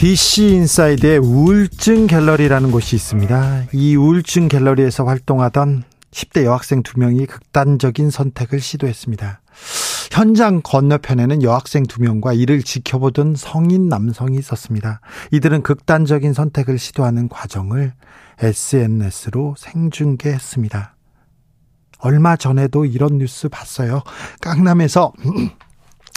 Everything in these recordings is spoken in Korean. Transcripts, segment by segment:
DC 인사이드의 우울증 갤러리라는 곳이 있습니다. 이 우울증 갤러리에서 활동하던 10대 여학생 두 명이 극단적인 선택을 시도했습니다. 현장 건너편에는 여학생 두 명과 이를 지켜보던 성인 남성이 있었습니다. 이들은 극단적인 선택을 시도하는 과정을 SNS로 생중계했습니다. 얼마 전에도 이런 뉴스 봤어요. 깡남에서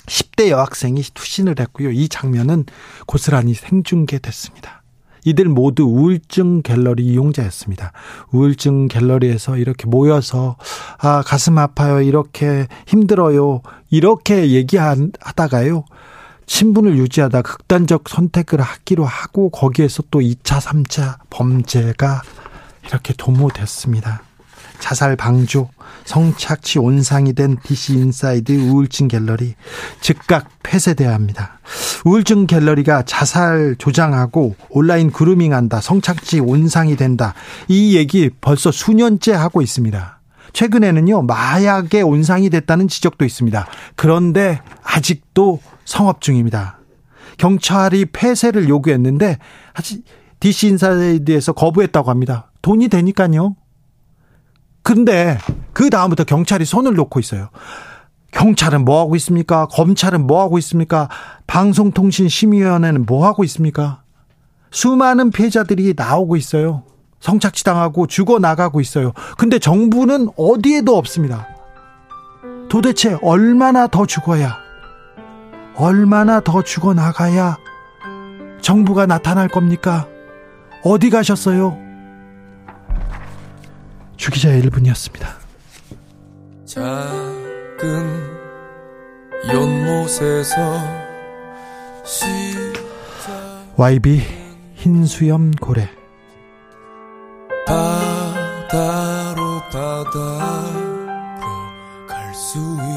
10대 여학생이 투신을 했고요. 이 장면은 고스란히 생중계됐습니다. 이들 모두 우울증 갤러리 이용자였습니다. 우울증 갤러리에서 이렇게 모여서 아 가슴 아파요 이렇게 힘들어요 이렇게 얘기하다가요 친분을 유지하다 극단적 선택을 하기로 하고 거기에서 또 2차 3차 범죄가 이렇게 도모됐습니다. 자살 방조, 성착취 온상이 된 DC 인사이드 우울증 갤러리 즉각 폐쇄돼야 합니다. 우울증 갤러리가 자살 조장하고 온라인 그루밍한다, 성착취 온상이 된다. 이 얘기 벌써 수년째 하고 있습니다. 최근에는요, 마약에 온상이 됐다는 지적도 있습니다. 그런데 아직도 성업 중입니다. 경찰이 폐쇄를 요구했는데, 아직 DC 인사이드에서 거부했다고 합니다. 돈이 되니까요. 근데 그 다음부터 경찰이 손을 놓고 있어요. 경찰은 뭐 하고 있습니까? 검찰은 뭐 하고 있습니까? 방송통신심의위원회는 뭐 하고 있습니까? 수많은 피해자들이 나오고 있어요. 성착취 당하고 죽어 나가고 있어요. 근데 정부는 어디에도 없습니다. 도대체 얼마나 더 죽어야, 얼마나 더 죽어 나가야 정부가 나타날 겁니까? 어디 가셨어요? 주기자의 1분이었습니다. 작은 연못에서 YB 흰수염 고래 바다로 바다로 갈 수 있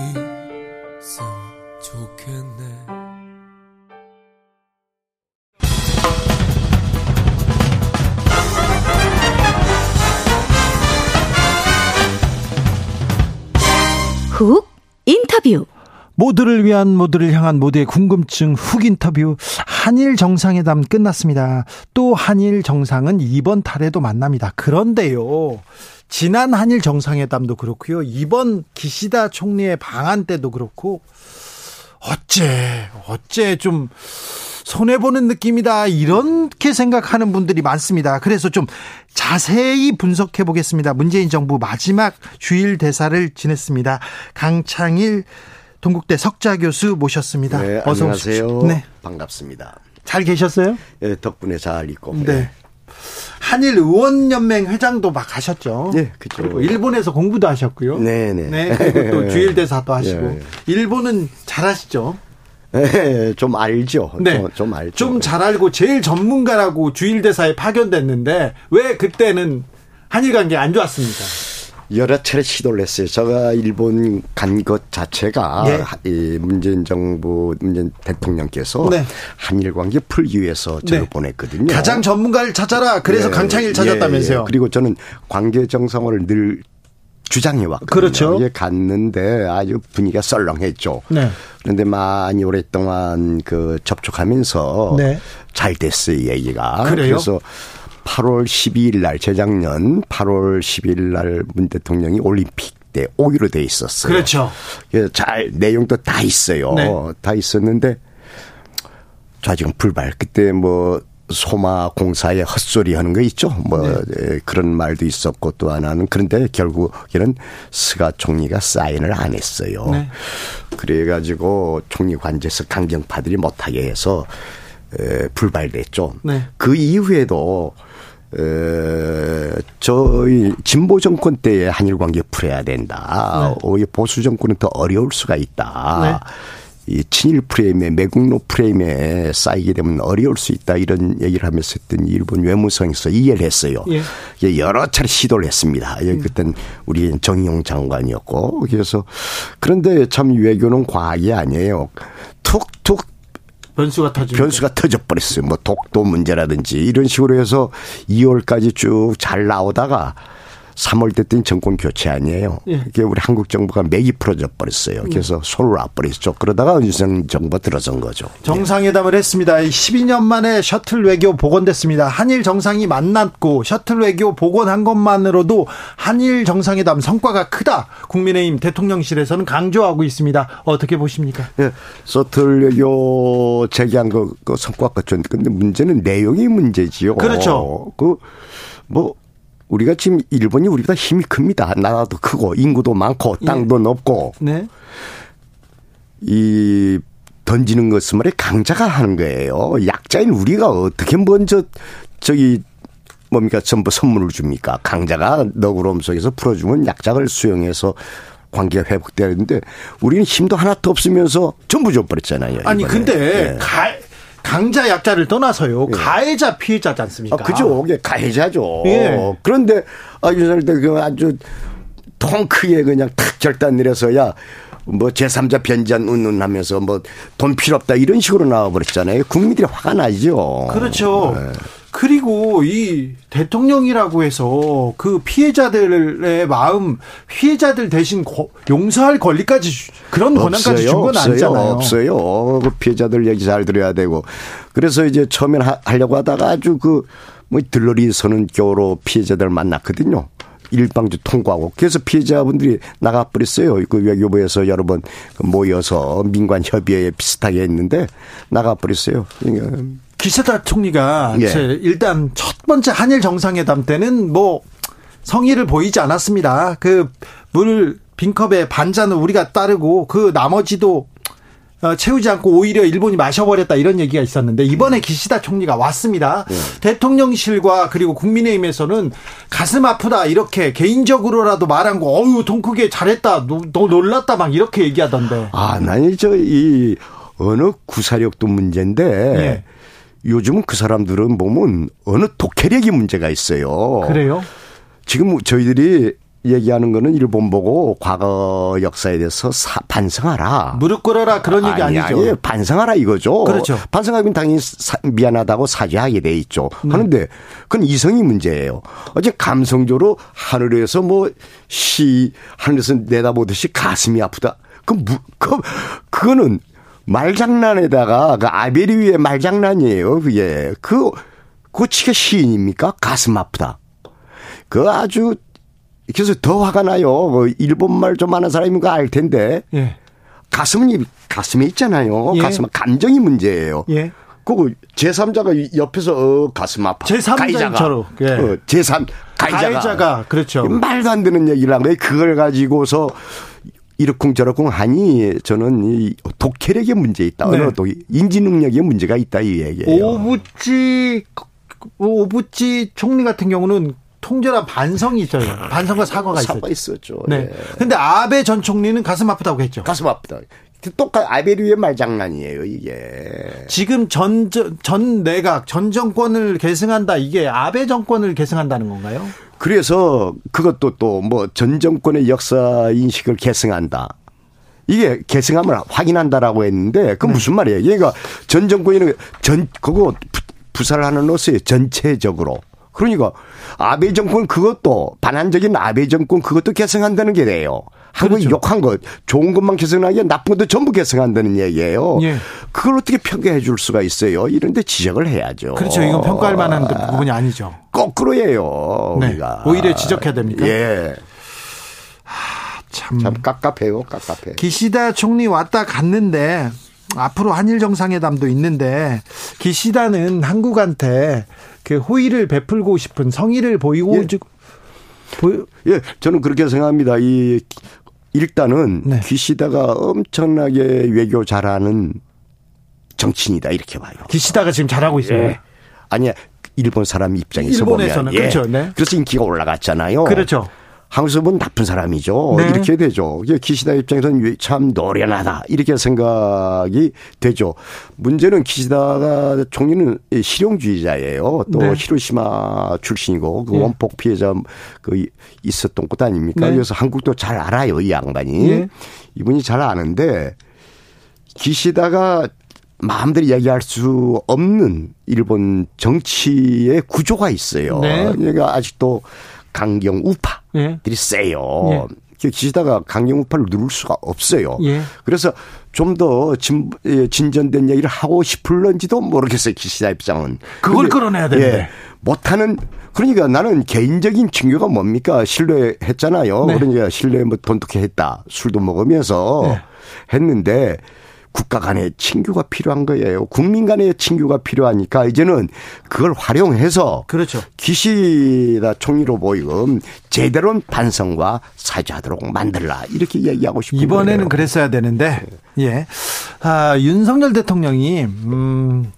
인터뷰 모두를 위한 모두를 향한 모두의 궁금증 훅 인터뷰 한일 정상회담 끝났습니다. 또 한일 정상은 이번 달에도 만납니다. 그런데요. 지난 한일 정상회담도 그렇고요. 이번 기시다 총리의 방한 때도 그렇고 어째 어째 좀 손해보는 느낌이다. 이렇게 생각하는 분들이 많습니다. 그래서 좀 자세히 분석해 보겠습니다. 문재인 정부 마지막 주일 대사를 지냈습니다. 강창일 동국대 석자 교수 모셨습니다. 네, 어서 안녕하세요. 네. 반갑습니다. 잘 계셨어요? 네, 덕분에 잘 있고. 네. 네. 한일 의원 연맹 회장도 막 하셨죠. 네, 그렇죠. 그리고 일본에서 공부도 하셨고요. 네, 네. 네, 그리고 또 주일 대사도 하시고. 네. 일본은 잘하시죠. 네, 좀 알죠. 네. 좀, 좀 알죠. 좀 잘 알고 제일 전문가라고 주일대사에 파견됐는데 왜 그때는 한일 관계 안 좋았습니까? 여러 차례 시도를 했어요. 제가 일본 간 것 자체가 네. 이 문재인 정부 문재인 대통령께서 네. 한일 관계 풀기 위해서 저를 네. 보냈거든요. 가장 전문가를 찾아라. 그래서 예. 강창일 찾았다면서요. 예. 그리고 저는 관계 정성을 늘 주장해 왔거든요. 그렇죠. 예, 갔는데 아주 분위기가 썰렁했죠. 네. 그런데 많이 오랫동안 그 접촉하면서 네. 잘 됐어요, 얘기가. 그래요? 그래서 8월 12일 날 재작년 8월 12일 날 문 대통령이 올림픽 때 오기로 돼 있었어요. 그렇죠. 그래서 잘 내용도 다 있어요. 네. 다 있었는데 자 지금 불발 그때 뭐 소마 공사에 헛소리 하는 거 있죠. 뭐 네. 그런 말도 있었고 또 하나는 그런데 결국에는 스가 총리가 사인을 안 했어요. 네. 그래가지고 총리 관제에서 강경파들이 못하게 해서 에, 불발됐죠. 네. 그 이후에도 에, 저희 진보 정권 때에 한일 관계 풀어야 된다. 네. 오히려 보수 정권은 더 어려울 수가 있다. 네. 이 친일 프레임에 매국노 프레임에 쌓이게 되면 어려울 수 있다 이런 얘기를 하면서 했더니 일본 외무성에서 이해를 했어요. 예. 여러 차례 시도를 했습니다. 예. 그땐 우리 정용 장관이었고 그래서 그런데 참 외교는 과학이 아니에요. 툭툭 변수가 터지 변수가 터져 버렸어요. 뭐 독도 문제라든지 이런 식으로 해서 2월까지 쭉 잘 나오다가 3월 됐더니 정권 교체 아니에요. 예. 그게 우리 한국 정부가 맥이 풀어져 버렸어요. 그래서 손을 놔버렸죠. 그러다가 윤석열 정부가 들어선 거죠. 정상회담을 예. 했습니다. 12년 만에 셔틀 외교 복원됐습니다. 한일 정상이 만났고 셔틀 외교 복원한 것만으로도 한일 정상회담 성과가 크다. 국민의힘 대통령실에서는 강조하고 있습니다. 어떻게 보십니까? 예. 셔틀 외교 제기한 거, 그 성과가 좋은데 근데 문제는 내용이 문제지요. 그렇죠. 그 뭐 우리가 지금 일본이 우리보다 힘이 큽니다. 나라도 크고 인구도 많고 땅도 예. 높고. 네. 이 던지는 것은 말이 강자가 하는 거예요. 약자인 우리가 어떻게 먼저 저기 뭡니까 전부 선물을 줍니까? 강자가 너그러움 속에서 풀어주면 약자를 수용해서 관계가 회복되는데 우리는 힘도 하나도 없으면서 전부 줘버렸잖아요. 아니 이번에. 근데 네. 가, 강자 약자를 떠나서요. 예. 가해자 피해자지 않습니까? 아, 그죠. 이게 가해자죠. 예. 그런데 아 윤석열 대그 아주 통 크게 그냥 탁 결단 내려서야 뭐 제3자 변전 운운 하면서 뭐 돈 필요 없다 이런 식으로 나와버렸잖아요. 국민들이 화가 나죠. 그렇죠. 네. 그리고 이 대통령이라고 해서 그 피해자들의 마음, 피해자들 대신 용서할 권리까지 그런 권한까지 준 건 아니잖아요. 없어요. 그 피해자들 얘기 잘 들어야 되고. 그래서 이제 처음엔 하 려고 하다가 아주 그 뭐 들러리 서는 교로 피해자들 만났거든요. 일방주 통과하고 그래서 피해자분들이 나가버렸어요. 그 외교부에서 여러 번 모여서 민관 협의회에 비슷하게 했는데 나가버렸어요. 그러니까 기시다 총리가 예. 일단 첫 번째 한일 정상회담 때는 뭐 성의를 보이지 않았습니다. 그 물 빈컵에 반잔은 우리가 따르고 그 나머지도 어, 채우지 않고 오히려 일본이 마셔버렸다 이런 얘기가 있었는데 이번에 기시다 총리가 왔습니다. 네. 대통령실과 그리고 국민의힘에서는 가슴 아프다 이렇게 개인적으로라도 말한 거 어유 통 크게 잘했다 너, 너 놀랐다 막 이렇게 얘기하던데. 아, 나는 저이 어느 구사력도 문제인데 네. 요즘 그 사람들은 보면 어느 독해력이 문제가 있어요. 그래요? 지금 저희들이 얘기하는 거는 일본 보고 과거 역사에 대해서 사, 반성하라. 무릎 꿇어라 그런 얘기 아니, 아니죠. 아니, 반성하라 이거죠. 그렇죠. 반성하면 당연히 사, 미안하다고 사죄하게 돼 있죠. 네. 하는데 그건 이성이 문제예요. 어제 감성적으로 하늘에서 뭐 시 하늘에서 내다보듯이 가슴이 아프다. 그, 무, 그 그거는 말장난에다가 그 아베리 위에 말장난이에요. 그게 그 고치가 시인입니까? 가슴 아프다. 그 아주 그래서 더 화가 나요. 그 일본말 좀 아는 사람인 거 알 텐데. 예. 가슴은 가슴에 있잖아요. 예. 가슴은 감정이 문제예요. 예. 그거 제3자가 옆에서 어, 가슴 아파. 제3자처럼. 예. 어, 제3 가해자가. 가해자가 그렇죠. 말도 안 되는 얘기를 한 거예요. 그걸 가지고서 이렇쿵저렇쿵 하니 저는 이 독해력의 문제 있다. 네. 또 인지 능력의 문제가 있다 이 얘기예요. 오부지 오부지 총리 같은 경우는 통절한 반성이 있어요. 반성과 사과가 있어요. 사과 있었죠. 네. 예. 근데 아베 전 총리는 가슴 아프다고 했죠. 가슴 아프다. 똑같 아베리의 말장난이에요, 이게. 지금 전, 전 내각, 전 정권을 계승한다. 이게 아베 정권을 계승한다는 건가요? 그래서 그것도 또 뭐 전 정권의 역사 인식을 계승한다. 이게 계승함을 확인한다라고 했는데 그 네. 무슨 말이에요? 그러니까 전 정권이 전 그거 부살하는 옷에 전체적으로 그러니까 아베 정권 그것도 반환적인 아베 정권 그것도 계승한다는 게 돼요. 한국이 그렇죠. 욕한 것 좋은 것만 계승하기 나쁜 것도 전부 계승한다는 얘기예요. 예. 그걸 어떻게 평가해 줄 수가 있어요? 이런데 지적을 해야죠. 그렇죠. 이건 평가할 만한 부분이 아니죠. 거꾸로예요. 네. 우리가. 오히려 지적해야 됩니까? 예. 참. 참 깝깝해요. 깝깝해. 기시다 총리 왔다 갔는데 앞으로 한일 정상회담도 있는데 기시다는 한국한테 그 호의를 베풀고 싶은 성의를 보이고 예. 보여 예, 저는 그렇게 생각합니다. 이 일단은 네. 기시다가 엄청나게 외교 잘하는 정치인이다 이렇게 봐요. 기시다가 지금 잘하고 있어요. 예. 아니야 일본 사람 입장에서 일본에서는 보면 그렇죠. 네. 그래서 인기가 올라갔잖아요. 그렇죠. 항수은 나쁜 사람이죠. 네. 이렇게 되죠. 기시다 입장에서는 참 노련하다. 이렇게 생각이 되죠. 문제는 기시다가 총리는 실용주의자예요. 또 네. 히로시마 출신이고 그 네. 원폭 피해자 그 있었던 곳 아닙니까? 네. 그래서 한국도 잘 알아요. 이 양반이. 네. 이분이 잘 아는데 기시다가 마음대로 이야기할 수 없는 일본 정치의 구조가 있어요. 네. 그러니까 아직도 강경 우파들이 예. 세요. 예. 기시다가 강경 우파를 누를 수가 없어요. 예. 그래서 좀더 진, 진전된 얘기를 하고 싶을런지도 모르겠어요. 기시다 입장은. 그걸 끌어내야 되는데. 예. 못하는 그러니까 나는 개인적인 친교가 뭡니까 신뢰했잖아요. 네. 그러니까 신뢰 뭐 돈독해 했다. 술도 먹으면서 네. 했는데 국가 간의 친교가 필요한 거예요. 국민 간의 친교가 필요하니까 이제는 그걸 활용해서 그렇죠. 기시다 총리로 보이금 제대로 반성과 사죄하도록 만들라 이렇게 얘기하고 싶은 이번에는 거예요. 그랬어야 되는데 예. 아, 윤석열 대통령이 음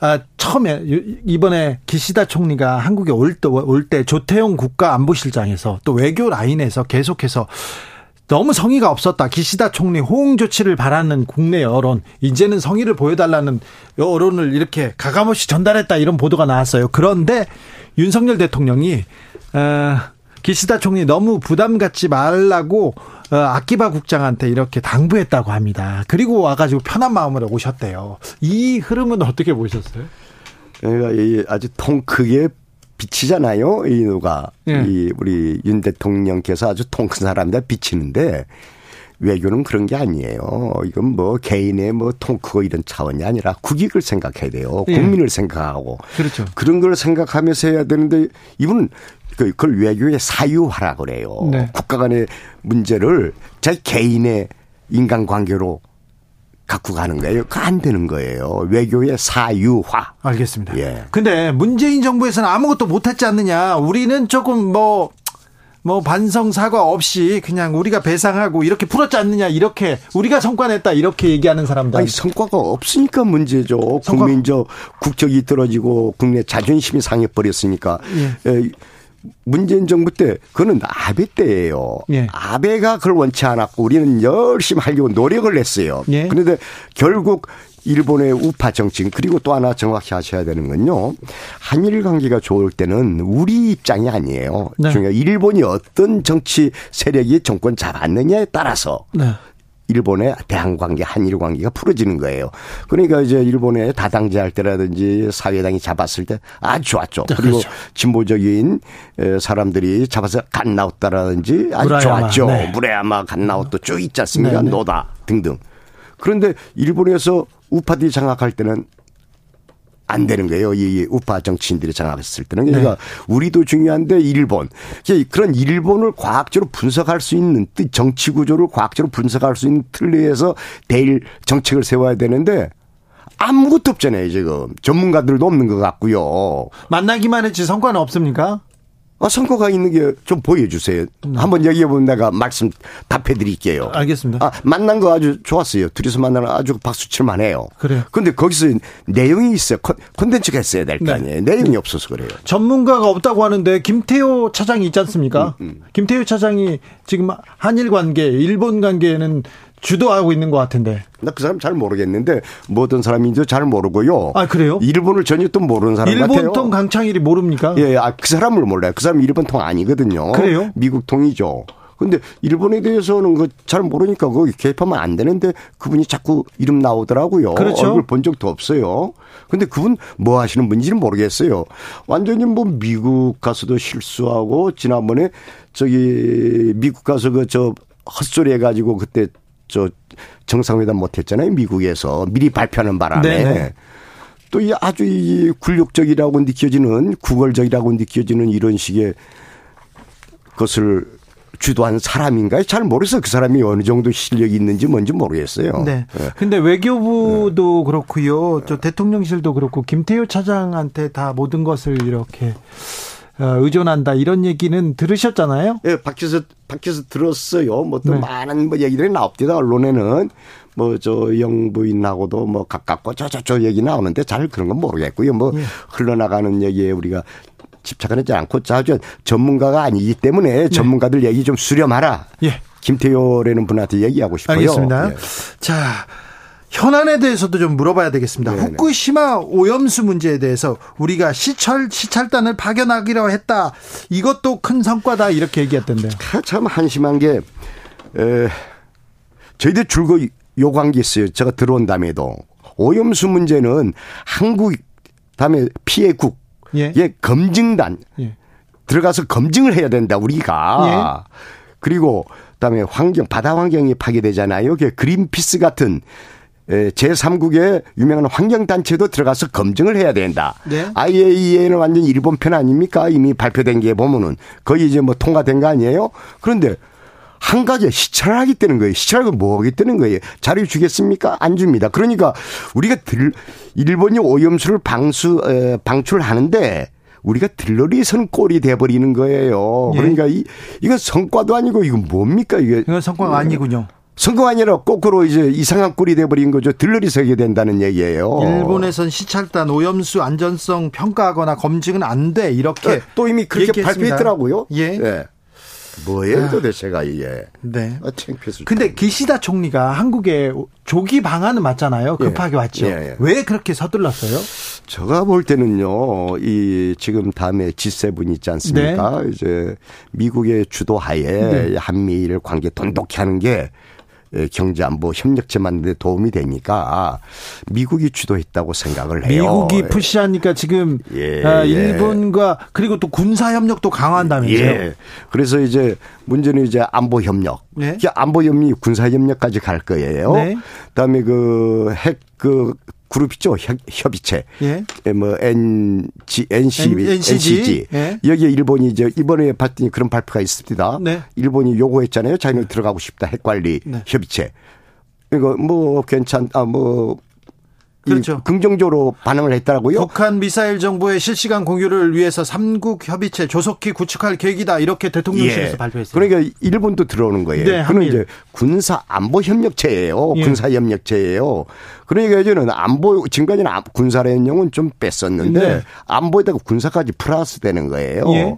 아, 처음에 이번에 기시다 총리가 한국에 올때올때 조태용 국가안보실장에서 또 외교 라인에서 계속해서 너무 성의가 없었다. 기시다 총리 호응 조치를 바라는 국내 여론, 이제는 성의를 보여달라는 여론을 이렇게 가감없이 전달했다 이런 보도가 나왔어요. 그런데 윤석열 대통령이 어, 기시다 총리 너무 부담 갖지 말라고 어, 아키바 국장한테 이렇게 당부했다고 합니다. 그리고 와가지고 편한 마음으로 오셨대요. 이 흐름은 어떻게 보셨어요? 그러니까 아주 통 크게 비치잖아요. 이 누가 네. 이 우리 윤 대통령께서 아주 통큰 사람들 비치는데 외교는 그런 게 아니에요. 이건 뭐 개인의 뭐 통 크고 이런 차원이 아니라 국익을 생각해야 돼요. 예. 국민을 네. 생각하고 그렇죠. 그런 걸 생각하면서 해야 되는데 이분은 그, 그걸 외교의 사유화라 그래요. 네. 국가 간의 문제를 자기 개인의 인간관계로 갖고 가는 거예요. 그 안 되는 거예요. 외교의 사유화. 알겠습니다. 예. 근데 문재인 정부에서는 아무것도 못했지 않느냐. 우리는 조금 뭐, 뭐 반성 사과 없이 그냥 우리가 배상하고 이렇게 풀었지 않느냐 이렇게 우리가 성과 냈다 이렇게 얘기하는 사람들 아니 성과가 없으니까 문제죠 성과... 국민적 국적이 떨어지고 국내 자존심이 상해 버렸으니까 예. 예. 문재인 정부 때 그거는 아베 때예요. 예. 아베가 그걸 원치 않았고 우리는 열심히 하려고 노력을 했어요. 예. 그런데 결국 일본의 우파 정치 그리고 또 하나 정확히 하셔야 되는 건요. 한일 관계가 좋을 때는 우리 입장이 아니에요. 네. 중요 일본이 어떤 정치 세력이 정권 잡았느냐에 따라서 네. 일본의 대한 관계, 한일 관계가 풀어지는 거예요. 그러니까 이제 일본의 다당제 할 때라든지 사회당이 잡았을 때 아주 좋았죠. 네, 그리고 그렇죠. 진보적인 사람들이 잡아서 간 나왔다라든지 아주 무라야마, 좋았죠. 네. 무레야마 간 나왔도 쭉 있지 않습니까? 네, 네. 노다 등등. 그런데 일본에서 우파들이 장악할 때는 안 되는 거예요. 이 우파 정치인들이 장악했을 때는. 그러니까 네. 우리도 중요한데 일본. 그런 일본을 과학적으로 분석할 수 있는 정치 구조를 과학적으로 분석할 수 있는 틀 내에서 대일 정책을 세워야 되는데 아무것도 없잖아요, 지금. 전문가들도 없는 것 같고요. 만나기만 했지 성과는 없습니까? 아, 성과가 있는 게 좀 보여주세요. 네. 한번 얘기해보면 내가 말씀 답해 드릴게요. 알겠습니다. 아, 만난 거 아주 좋았어요. 둘이서 만나는 아주 박수 칠만 해요. 그래요. 근데 거기서 내용이 있어요. 콘텐츠가 있어야 될거 네. 아니에요. 내용이 없어서 그래요. 전문가가 없다고 하는데 김태호 차장이 있지 않습니까? 음, 음. 김태호 차장이 지금 한일 관계, 일본 관계는 주도하고 있는 것 같은데. 나 그 사람 잘 모르겠는데 뭐 어떤 사람인지 잘 모르고요. 아 그래요? 일본을 전혀 또 모르는 사람 일본 같아요. 일본 통 강창일이 모릅니까? 예, 아그 사람을 몰라요. 그 사람 일본 통 아니거든요. 그래요? 미국 통이죠. 근데 일본에 대해서는 그 잘 모르니까 거기 개입하면 안 되는데 그분이 자꾸 이름 나오더라고요. 그렇죠. 얼굴 본 적도 없어요. 근데 그분 뭐 하시는 분인지는 모르겠어요. 완전히 뭐 미국 가서도 실수하고 지난번에 저기 미국 가서 그 저 헛소리 해가지고 그때 저 정상회담 못했잖아요. 미국에서 미리 발표하는 바람에. 네네. 또 이 아주 이 굴욕적이라고 느껴지는 구걸적이라고 느껴지는 이런 식의 것을 주도한 사람인가요? 잘 모르겠어요. 그 사람이 어느 정도 실력이 있는지 뭔지 모르겠어요. 네. 네. 근데 외교부도 네. 그렇고요. 저 대통령실도 그렇고 김태효 차장한테 다 모든 것을 이렇게 어, 의존한다 이런 얘기는 들으셨잖아요. 예, 밖에서 밖에서 들었어요. 뭐또 네. 많은 뭐 얘기들이 나옵니다. 언론에는 뭐 저 영부인하고도 뭐 가깝고 저저저 얘기 나오는데 잘 그런 건 모르겠고요. 뭐 예. 흘러나가는 얘기에 우리가 집착하지 않고 자주 전문가가 아니기 때문에 네. 전문가들 얘기 좀 수렴하라. 예. 김태효라는 분한테 얘기하고 싶어요. 알겠습니다. 예. 자. 현안에 대해서도 좀 물어봐야 되겠습니다. 네네. 후쿠시마 오염수 문제에 대해서 우리가 시철 시찰단을 파견하기로 했다. 이것도 큰 성과다 이렇게 얘기했던데요. 참 한심한 게 에, 저희들 줄거 요구한 게 있어요. 제가 들어온 다음에도 오염수 문제는 한국 다음에 피해국 예. 예 검증단 예. 들어가서 검증을 해야 된다 우리가 예. 그리고 그다음에 환경 바다 환경이 파괴되잖아요. 그 그린피스 같은 제3국의 유명한 환경단체도 들어가서 검증을 해야 된다. 네. IAEA는 완전 일본 편 아닙니까? 이미 발표된 게 보면은 거의 이제 뭐 통과된 거 아니에요? 그런데 한 가지에 시찰을 하겠다는 거예요. 시찰을 뭐 하겠다는 거예요. 자료 주겠습니까? 안 줍니다. 그러니까 우리가 들, 일본이 오염수를 방수, 에, 방출하는데 우리가 들러리 선 꼴이 돼버리는 거예요. 예. 그러니까 이, 이건 성과도 아니고 이건 뭡니까 이게. 이건 성과가 아니군요. 선거 아니라 거꾸로 이제 이상한 꼴이 돼버린 거죠. 들러리 서게 된다는 얘기예요. 일본에선 시찰단 오염수 안전성 평가하거나 검증은 안 돼. 이렇게 네, 또 이미 그렇게 얘기했습니다. 발표했더라고요. 예. 네. 뭐예요 아. 도대체가 이게. 네. 아, 창피해서. 근데 기시다 총리가 한국에 조기 방안은 맞잖아요. 급하게 예. 왔죠. 예, 예. 왜 그렇게 서둘렀어요? 제가 볼 때는요, 이 지금 다음에 G7 있지 않습니까? 네. 이제 미국의 주도하에 네. 한미일 관계 돈독히 하는 게 예, 경제 안보 협력체 만드는 데 도움이 되니까 미국이 주도했다고 생각을 해요. 미국이 푸시하니까 지금 예, 아, 예. 일본과 그리고 또 군사 협력도 강화한다면서요. 예. 그래서 이제 문제는 이제 안보 협력. 네. 안보 협력, 군사 협력까지 갈 거예요. 네. 그다음에 그 핵그 그 그룹 있죠 협 의체. 예. 예뭐 NG, NC, N, NCG. NCG. 예. 여기에 일본이 이제 이번에 봤더니 그런 발표가 있습니다. 네. 일본이 요구했잖아요. 자기는 들어가고 싶다 핵관리 네. 협의체. 이거 뭐 괜찮 아 뭐 그렇죠. 긍정적으로 반응을 했더라고요. 북한 미사일 정보의 실시간 공유를 위해서 삼국 협의체 조속히 구축할 계획이다 이렇게 대통령실에서 예. 발표했어요. 그러니까 일본도 들어오는 거예요. 네, 그는 이제 군사 안보 협력체예요. 예. 군사 협력체예요. 그러니까 이제는 안보 지금까지는 군사례용은 좀 뺐었는데 네. 안보에다가 군사까지 플러스 되는 거예요. 예.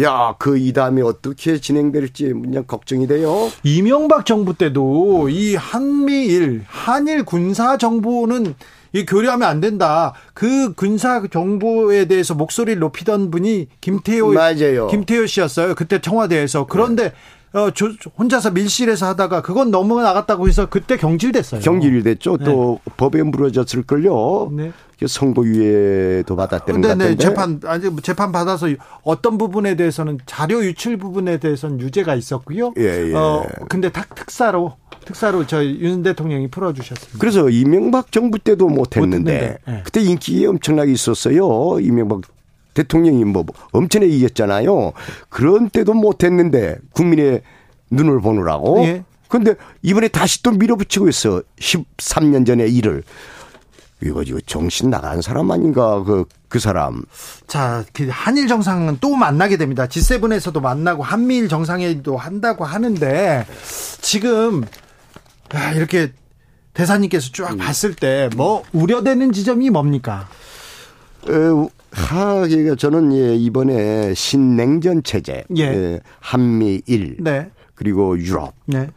야, 그 이담이 어떻게 진행될지 그냥 걱정이 돼요. 이명박 정부 때도 이 한미일, 한일 군사 정보는 이 교류하면 안 된다. 그 군사 정보에 대해서 목소리를 높이던 분이 김태호 맞아요. 김태호 씨였어요. 그때 청와대에서. 그런데 네. 어, 조, 혼자서 밀실에서 하다가 그건 너무 나갔다고 해서 그때 경질됐어요. 경질됐죠. 네. 또 법에 물어졌을 걸요. 네. 선고유예도 받았다는 것 같은데. 재판 아니 재판 받아서 어떤 부분에 대해서는 자료 유출 부분에 대해서는 유죄가 있었고요. 예, 예. 어 근데 탁 특사로 특사로 저희 윤 대통령이 풀어주셨습니다. 그래서 이명박 정부 때도 못했는데 네. 그때 인기 엄청나게 있었어요. 이명박 대통령이 뭐 엄청나게 이겼잖아요. 그런 때도 못했는데 국민의 눈을 보느라고. 예. 근데 이번에 다시 또 밀어붙이고 있어. 13년 전의 일을. 이거 이거 정신 나간 사람 아닌가 그, 그 사람. 자, 그 한일 정상은 또 만나게 됩니다. G7에서도 만나고 한미일 정상회의도 한다고 하는데 지금 아, 이렇게 대사님께서 쭉 음. 봤을 때 뭐 우려되는 지점이 뭡니까? 에, 하, 그러니까 저는 예, 이번에 신냉전 체제, 예. 예 한미일, 네. 그리고 유럽, 네.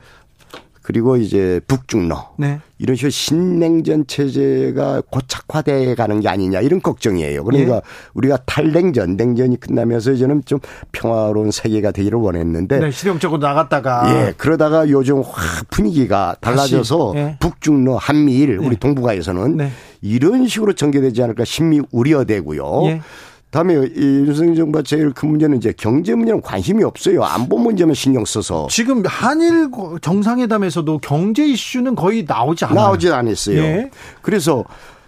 그리고 이제 북중러 네. 이런 식으로 신냉전 체제가 고착화돼 가는 게 아니냐 이런 걱정이에요. 그러니까 예. 우리가 탈냉전, 냉전이 끝나면서 이제는 좀 평화로운 세계가 되기를 원했는데 네, 실용적으로 나갔다가 예, 그러다가 요즘 확 분위기가 달라져서 예. 북중러, 한미일 우리 네. 동북아에서는 네. 이런 식으로 전개되지 않을까 심히 우려되고요. 예. 다음에 이 윤석열 정부가 제일 큰 문제는 이제 경제 문제는 관심이 없어요. 안보 문제만 신경 써서. 지금 한일 정상회담에서도 경제 이슈는 거의 나오지 않아요. 나오지 않았어요. 예. 그래서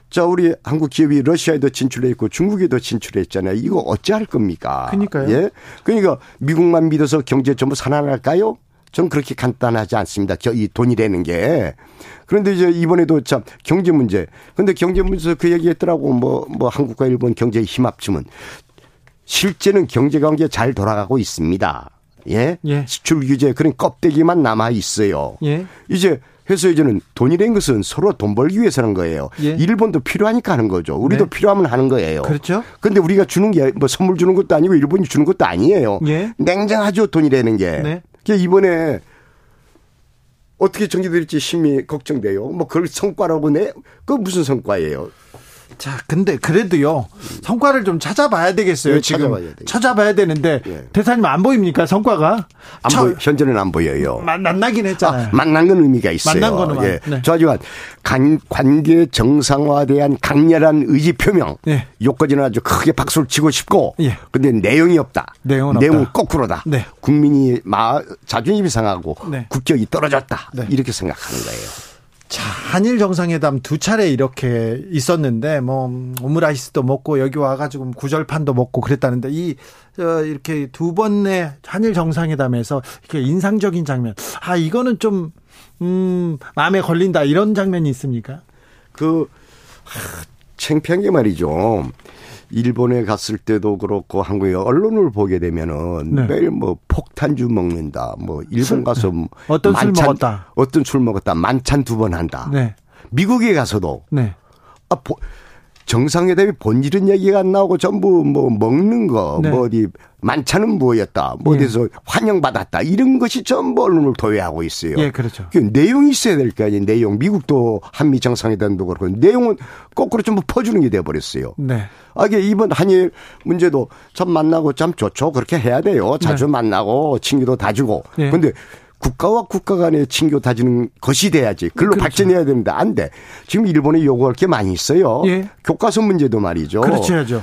자, 우리 한국 기업이 러시아에도 진출해 있고 중국에도 진출했잖아요. 이거 어찌할 겁니까? 그러니까요. 예. 그러니까 미국만 믿어서 경제 전부 살아날까요? 전 그렇게 간단하지 않습니다. 이 돈이 되는 게. 그런데 이제 이번에도 참 경제 문제. 근데 경제 문제에서 그 얘기 했더라고. 뭐, 뭐 한국과 일본 경제 힘 합치면 실제는 경제 관계 잘 돌아가고 있습니다. 예? 예. 수출 규제 그런 껍데기만 남아 있어요. 예. 이제 해서 이제는 돈이라는 것은 서로 돈 벌기 위해서 하는 거예요. 예. 일본도 필요하니까 하는 거죠. 우리도 네. 필요하면 하는 거예요. 그렇죠. 근데 우리가 주는 게 뭐 선물 주는 것도 아니고 일본이 주는 것도 아니에요. 예. 냉정하죠 돈이라는 게. 네. 이번에 어떻게 정리될지 심히 걱정돼요. 뭐 그걸 성과라고 내? 그 무슨 성과예요? 자, 근데 그래도요 성과를 좀 찾아봐야 되겠어요. 네, 지금 찾아봐야, 찾아봐야 되는데 네. 대사님 안 보입니까 성과가? 안 저, 보여, 현재는 안 보여요. 만나긴 했잖아요. 아, 만난 건 의미가 있어요. 만난 거는 예. 네. 저하지만 관계 정상화에 대한 강렬한 의지 표명. 네. 요까지는 아주 크게 박수를 치고 싶고. 예. 근데 내용이 없다. 내용은, 내용은 없다. 거꾸로다. 네. 국민이 마, 자존심이 상하고 네. 국격이 떨어졌다. 네. 이렇게 생각하는 거예요. 자, 한일 정상회담 두 차례 이렇게 있었는데 뭐 오므라이스도 먹고 여기 와 가지고 구절판도 먹고 그랬다는데 이 어, 이렇게 두 번의 한일 정상회담에서 이렇게 인상적인 장면, 아 이거는 좀 음, 마음에 걸린다 이런 장면이 있습니까? 그 하, 창피한 게 말이죠. 일본에 갔을 때도 그렇고 한국의 언론을 보게 되면은 네. 매일 뭐 폭탄주 먹는다. 뭐 일본 가서 네. 어떤 만찬, 술 먹었다. 어떤 술 먹었다. 만찬 두 번 한다. 네. 미국에 가서도 네. 아, 정상회담이 본질은 얘기가 안 나오고 전부 뭐 먹는 거, 네. 뭐 어디 만찬은 뭐였다, 뭐 예. 어디서 환영받았다 이런 것이 전부 언론을 도외하고 있어요. 예, 그렇죠. 그 내용이 있어야 될 거 아니에요. 내용. 미국도 한미 정상회담도 그렇고 내용은 거꾸로 전부 퍼주는 게 돼버렸어요. 네. 아, 이게 이번 한일 문제도 참 만나고 참 좋죠. 그렇게 해야 돼요. 자주 네. 만나고 친구도 다주고. 예. 근데 국가와 국가 간의 친교 다지는 것이 돼야지. 글로 그렇죠. 발전해야 되는데 안 돼. 지금 일본에 요구할 게 많이 있어요. 예. 교과서 문제도 말이죠. 그렇죠. 야죠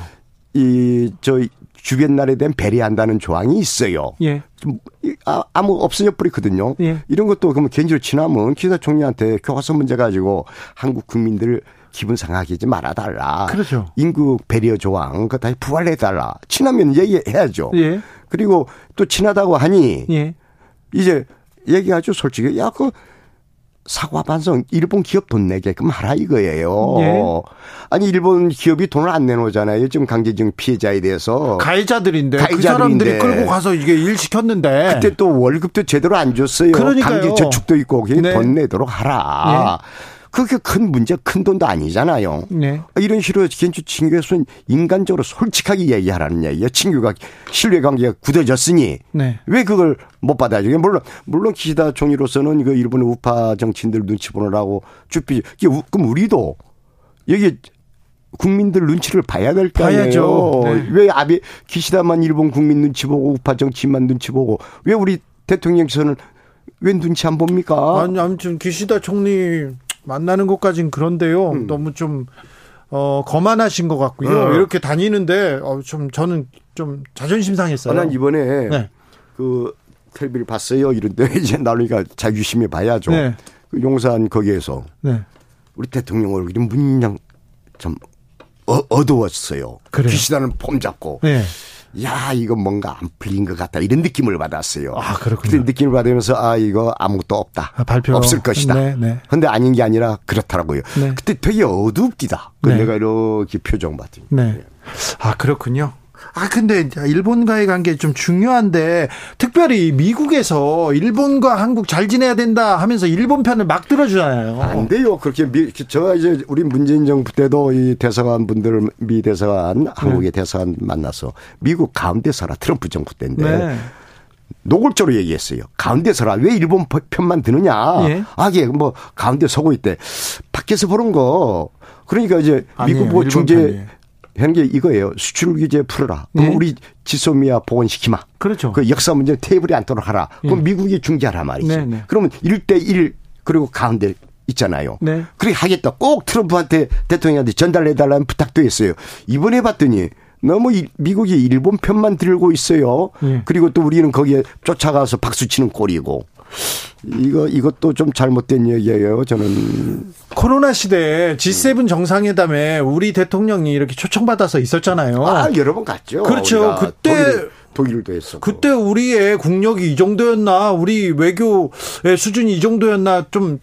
이, 저, 주변 나라에 대한 배려한다는 조항이 있어요. 예. 좀 아, 아무 없어져 버리거든요. 예. 이런 것도 그러면 개인적으로 친하면 기사 총리한테 교과서 문제 가지고 한국 국민들 기분 상하게 하지 말아달라. 그렇죠. 인구 배려 조항, 그거 다시 부활해달라. 친하면 얘기해야죠. 예. 그리고 또 친하다고 하니, 예. 이제 얘기하죠, 솔직히. 야, 그 사과 반성 일본 기업 돈 내게끔 하라 이거예요. 예. 아니 일본 기업이 돈을 안 내놓잖아요. 지금 강제징 피해자에 대해서 가해자들인데, 가해자들인데 그 사람들이 끌고 가서 이게 일 시켰는데 그때 또 월급도 제대로 안 줬어요. 그러니까요. 강제 저축도 있고 네. 돈 내도록 하라. 예. 그게 큰 문제, 큰 돈도 아니잖아요. 네. 이런 식으로 견주 친교에서는 인간적으로 솔직하게 얘기하라는 얘기예요. 친교가 신뢰 관계가 굳어졌으니 네. 왜 그걸 못 받아줘요? 물론 물론 기시다 총리로서는 그 일본의 우파 정치인들 눈치 보느라고 쭈삐. 그럼 우리도 여기 국민들 눈치를 봐야 될 거 아니에요. 네. 왜 아베 기시다만 일본 국민 눈치 보고 우파 정치인만 눈치 보고 왜 우리 대통령께서는 왜 눈치 안 봅니까? 아니 아무튼 기시다 총리 만나는 것까진 그런데요. 음. 너무 좀 어, 거만하신 것 같고요. 어. 이렇게 다니는데 어, 좀 저는 좀 자존심 상했어요. 아, 난 이번에 네. 그 텔레비를 봤어요. 이런데 이제 나누니까 자유심히 봐야죠. 네. 그 용산 거기에서 네. 우리 대통령 얼굴이 문양 좀 어, 어두웠어요. 그래요. 귀시다는 폼 잡고. 네. 야, 이거 뭔가 안 풀린 것 같다. 이런 느낌을 받았어요. 아, 그렇군요. 느낌을 받으면서 아, 이거 아무것도 없다. 아, 발표 없을 것이다. 네, 네. 근데 아닌 게 아니라 그렇더라고요. 네. 그때 되게 어둡디다. 그 네. 내가 이렇게 표정 봤더니. 네. 아, 그렇군요. 아, 근데 일본과의 관계 좀 중요한데 특별히 미국에서 일본과 한국 잘 지내야 된다 하면서 일본 편을 막 들어주잖아요. 안 돼요. 그렇게 미, 저 이제 우리 문재인 정부 때도 이 대사관 분들 미 대사관 한국의 네. 대사관 만나서 미국 가운데 서라 트럼프 정부 때인데 네. 노골적으로 얘기했어요. 가운데 서라. 왜 일본 편만 드느냐. 예. 아, 이게 뭐 가운데 서고 있대. 밖에서 보는 거. 그러니까 이제 미국 뭐 중재 하는 게 이거예요. 수출 규제 풀어라. 그럼 네. 우리 지소미아 복원시키마. 그렇죠. 그 역사 문제 테이블에 앉도록 하라. 그럼 네. 미국이 중재하라 말이죠. 네, 네. 그러면 1대1 그리고 가운데 있잖아요. 네. 그렇게 하겠다. 꼭 트럼프한테 대통령한테 전달해달라는 부탁도 했어요. 이번에 봤더니 너무 미국이 일본 편만 들고 있어요. 네. 그리고 또 우리는 거기에 쫓아가서 박수 치는 꼴이고. 이거 이것도 좀 잘못된 얘기예요. 저는 코로나 시대에 G7 정상회담에 우리 대통령이 이렇게 초청받아서 있었잖아요. 아 여러 번 갔죠. 그렇죠. 그때 독일, 도 했어. 그때 우리의 국력이 이 정도였나, 우리 외교의 수준이 이 정도였나 좀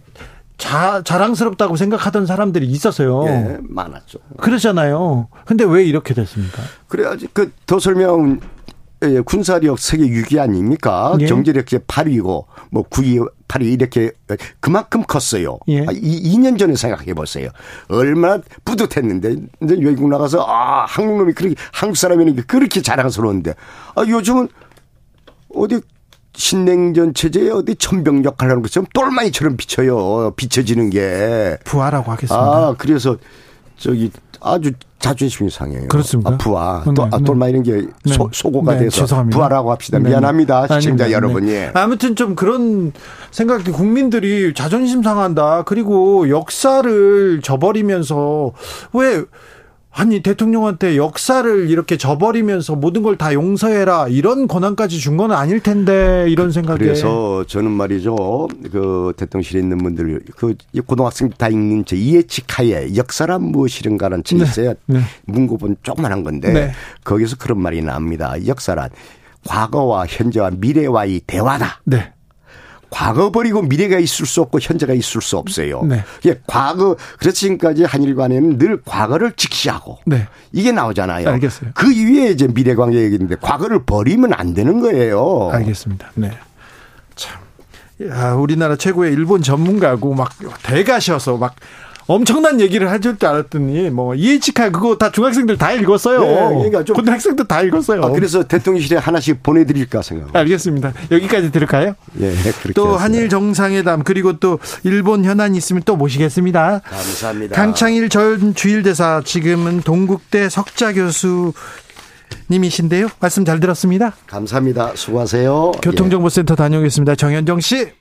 자, 자랑스럽다고 생각하던 사람들이 있었어요. 예, 많았죠. 그렇잖아요. 근데 왜 이렇게 됐습니까? 그래야지 그 더 설명 예, 군사력 세계 6위 아닙니까? 예. 경제력 제 8위고 뭐 9위, 8위 이렇게 그만큼 컸어요. 예. 아, 이 2년 전에 생각해 보세요. 얼마나 뿌듯했는데 이제 외국 나가서 아 한국 놈이 그렇게 한국 사람이니까 그렇게 자랑스러운데 아 요즘은 어디 신냉전 체제에 어디 천병역 하려는 것처럼 똘마니처럼 비쳐요. 비춰지는 게. 부하라고 하겠습니다. 아, 그래서 저기 아주 자존심이 상해요. 그렇습니까? 아, 부하. 네, 또, 아, 똘마 이런 게 네. 소, 고가 네, 돼서 죄송합니다. 부하라고 합시다. 네, 네. 미안합니다. 시청자 아닙니다. 여러분. 예. 아무튼 좀 그런 생각이 국민들이 자존심 상한다. 그리고 역사를 저버리면서 왜 아니 대통령한테 역사를 이렇게 저버리면서 모든 걸 다 용서해라 이런 권한까지 준 건 아닐 텐데 이런 그, 생각에 그래서 저는 말이죠 그 대통령실에 있는 분들 그 고등학생 다 읽는 제 이해치카에 역사란 무엇이른가라는 책이 네. 있어요 네. 문고본 조그만한 건데 네. 거기서 그런 말이 나옵니다 역사란 과거와 현재와 미래와의 대화다. 네. 과거 버리고 미래가 있을 수 없고 현재가 있을 수 없어요. 네. 예, 과거 그래서 지금까지 한일 관계는 늘 과거를 직시하고 네. 이게 나오잖아요. 알겠어요. 그 위에 이제 미래 관계 얘기인데 과거를 버리면 안 되는 거예요. 알겠습니다. 네. 참. 야, 우리나라 최고의 일본 전문가고 막 대가셔서 막 엄청난 얘기를 해줄 줄 알았더니 뭐 이해치카 그거 다 중학생들 다 읽었어요. 네, 그러니까 좀 고등학생도 다 읽었어요. 아, 그래서 대통령실에 하나씩 보내드릴까 생각. 알겠습니다. 여기까지 들을까요? 예, 그렇게 또. 한일 정상회담 그리고 또 일본 현안이 있으면 또 모시겠습니다. 감사합니다. 강창일 전 주일대사 지금은 동국대 석자 교수 님이신데요. 말씀 잘 들었습니다. 감사합니다. 수고하세요. 교통정보센터 다녀오겠습니다. 정현정 씨.